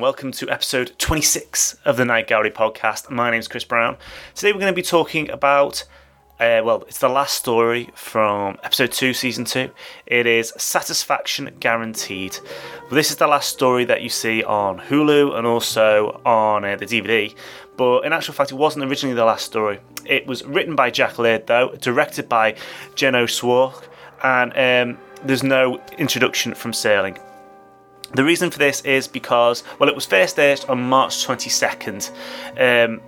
welcome to episode 26 of the Night Gallery podcast. My name is Chris Brown. Today we're going to be talking about, uh, well, it's the last story from episode 2, season 2. It is Satisfaction Guaranteed. This is the last story that you see on Hulu and also on uh, the DVD, but in actual fact, it wasn't originally the last story. It was written by Jack Laird, though, directed by Jeannot Szwarc, and um, there's no introduction from Serling. The reason for this is because, well, it was first aired on March 22nd. Um,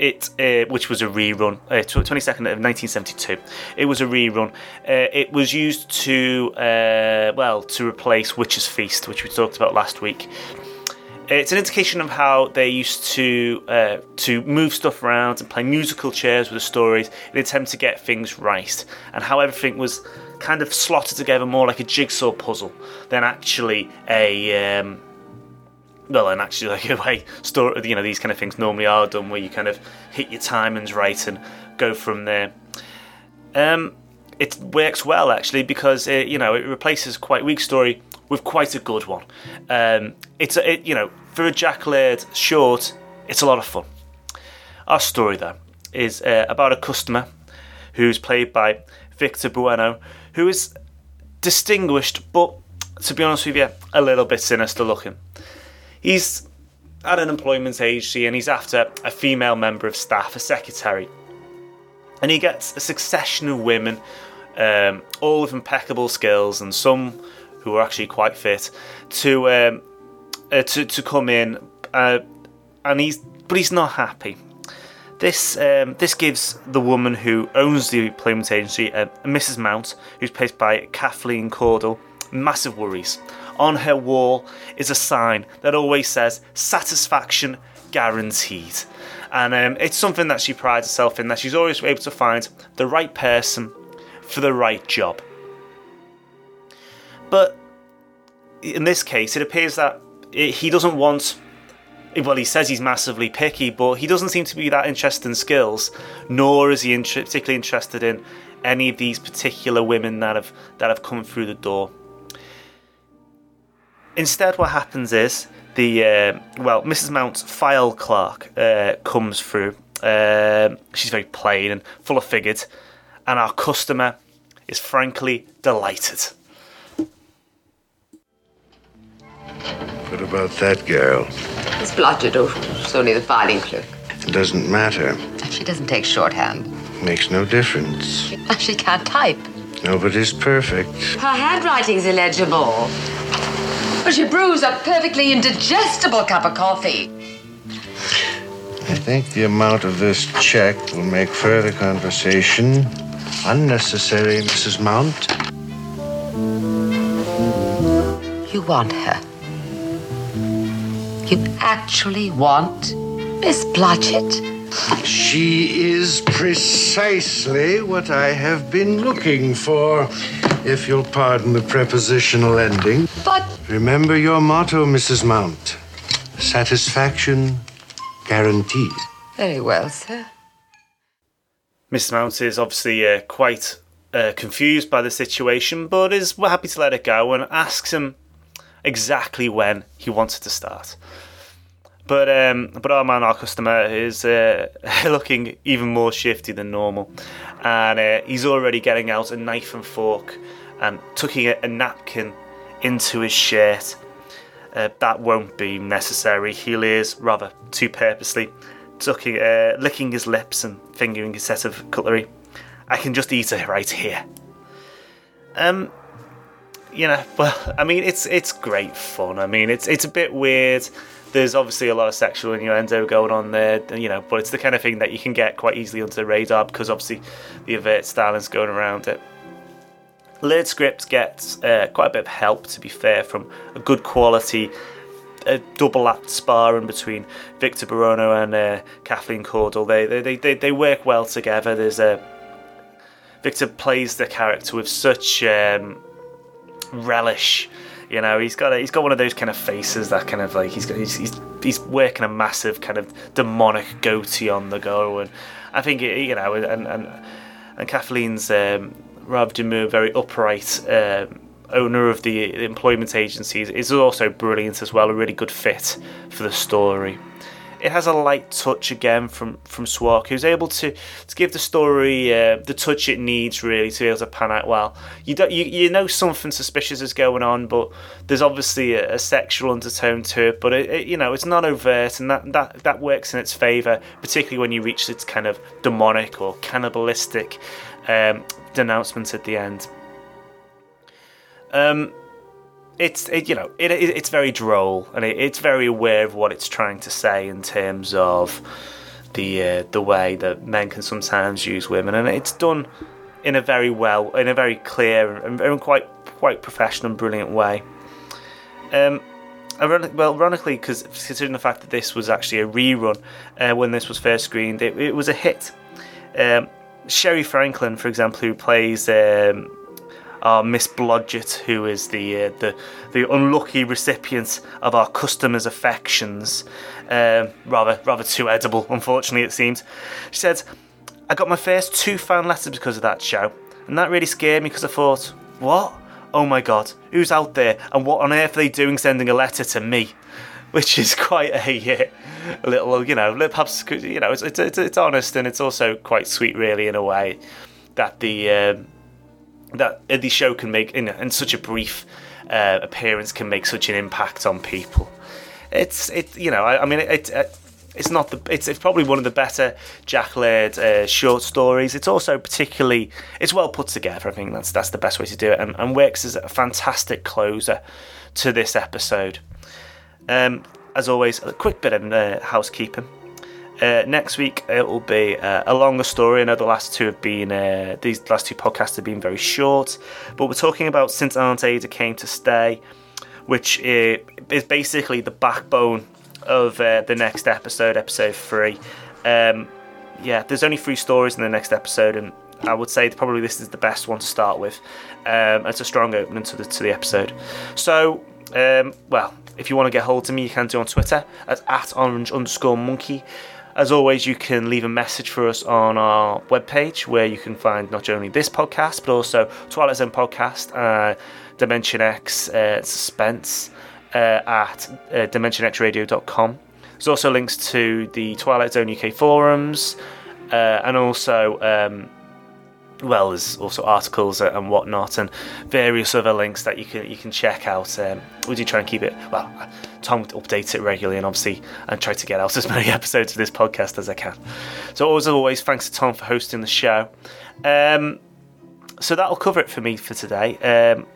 it, uh, which was a rerun, uh, 22nd of 1972. It was a rerun. Uh, it was used to, uh, well, to replace Witch's Feast, which we talked about last week. It's an indication of how they used to uh, to move stuff around and play musical chairs with the stories in an attempt to get things right, and how everything was kind of slotted together more like a jigsaw puzzle than actually a um, well, and actually like a way story, you know, these kind of things normally are done, where you kind of hit your timings right and go from there. Um, it works well actually because it, you know it replaces quite weak story with quite a good one. Um, it's a, it, you know for a Jack Laird short, it's a lot of fun. Our story though is uh, about a customer who's played by Victor Buono, who is distinguished, but to be honest with you, a little bit sinister looking. He's at an employment agency and he's after a female member of staff, a secretary. And he gets a succession of women, um, all with impeccable skills and some who are actually quite fit, to um, uh, to to come in. Uh, and he's but he's not happy. This um, this gives the woman who owns the employment agency, uh, Mrs. Mount, who's played by Cathleen Cordell, massive worries. On her wall is a sign that always says "Satisfaction Guaranteed," and um, it's something that she prides herself in. That she's always able to find the right person for the right job. But in this case, it appears that he doesn't want well, he says he's massively picky, but he doesn't seem to be that interested in skills, nor is he inter- particularly interested in any of these particular women that have that have come through the door. Instead, what happens is the uh, well, Mrs. Mount's file clerk uh, comes through. Uh, she's very plain and full of figures, and our customer is frankly delighted. What about that girl? It's blotted out. It's only the filing clerk. It doesn't matter. She doesn't take shorthand. Makes no difference. She can't type. Nobody's perfect. Her handwriting's illegible. But she brews a perfectly indigestible cup of coffee. I think the amount of this check will make further conversation unnecessary, Mrs. Mount. You want her. You actually want Miss Blodgett? She is precisely what I have been looking for, if you'll pardon the prepositional ending. But Remember your motto, Mrs. Mount. Satisfaction guaranteed. very well, sir. Mrs. Mount is obviously uh, quite uh, confused by the situation, but is happy to let it go and asks him exactly when he wants it to start. But um, but our man, our customer, is uh, looking even more shifty than normal, and uh, he's already getting out a knife and fork and tucking a, a napkin into his shirt. Uh, that won't be necessary. He is rather too purposely tucking, uh, licking his lips and fingering his set of cutlery. I can just eat it right here. Um, you know, well, I mean, it's it's great fun. I mean, it's it's a bit weird. There's obviously a lot of sexual innuendo going on there, you know, but it's the kind of thing that you can get quite easily under the radar because obviously the overt styling's going around it. Laird script gets uh, quite a bit of help, to be fair, from a good quality a double act sparring between Victor Barono and uh, Cathleen Cordell. They, they they they work well together. There's a Victor plays the character with such um, relish. You know, he's got a, he's got one of those kind of faces that kind of like he's got he's, he's he's working a massive kind of demonic goatee on the go, and I think it, you know, and and and Cathleen's um, rather demure, very upright um, owner of the employment agency, is also brilliant as well. A really good fit for the story. It has a light touch again from from Szwarc, who's able to, to give the story uh, the touch it needs really to be able to pan out well. You don't you, you know something suspicious is going on, but there's obviously a, a sexual undertone to it. But it, it, you know it's not overt, and that that that works in its favour, particularly when you reach its kind of demonic or cannibalistic um, denouncement at the end. Um, it's it, you know it, it, it's very droll and it, it's very aware of what it's trying to say in terms of the uh, the way that men can sometimes use women, and it's done in a very well, in a very clear and, and quite quite professional and brilliant way. Um, well, ironically, because considering the fact that this was actually a rerun uh, when this was first screened, it, it was a hit. Um, Sherry Franklin, for example, who plays um, our Miss Blodgett, who is the uh, the the unlucky recipient of our customers' affections, um, rather rather too edible, unfortunately it seems. She said, "I got my first two fan letters because of that show, and that really scared me because I thought, what? Oh my god, who's out there, and what on earth are they doing sending a letter to me?" Which is quite a, a little, you know, perhaps you know, it's, it's, it's honest and it's also quite sweet, really, in a way that the. Um, that the show can make in, in such a brief uh, appearance can make such an impact on people. It's it you know I, I mean it, it, it's not the it's, it's probably one of the better Jack Laird uh, short stories. It's also particularly it's well put together. I think that's that's the best way to do it, and, and works as a fantastic closer to this episode. Um, as always, a quick bit of uh, housekeeping. Uh, next week it will be uh, a longer story. I know the last two have been uh, these last two podcasts have been very short, but we're talking about since Aunt Ada came to stay, which is basically the backbone of uh, the next episode, episode three. Um, yeah, there's only three stories in the next episode, and I would say probably this is the best one to start with. Um, it's a strong opening to the to the episode. So, um, well, if you want to get hold of me, you can do on Twitter at, at orange underscore monkey. As always, you can leave a message for us on our webpage where you can find not only this podcast but also Twilight Zone podcast, uh, Dimension X uh, Suspense uh, at uh, DimensionXRadio.com. There's also links to the Twilight Zone UK forums uh, and also. Um, well, there's also articles and whatnot, and various other links that you can you can check out. Um, we do try and keep it well. Tom updates it regularly, and obviously, and try to get out as many episodes of this podcast as I can. So, as always, thanks to Tom for hosting the show. Um, so that'll cover it for me for today. Um,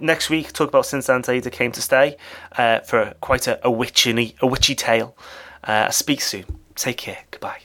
next week, talk about since Aunt Ada came to stay uh, for quite a, a witchy a witchy tale. Uh, speak soon. Take care. Goodbye.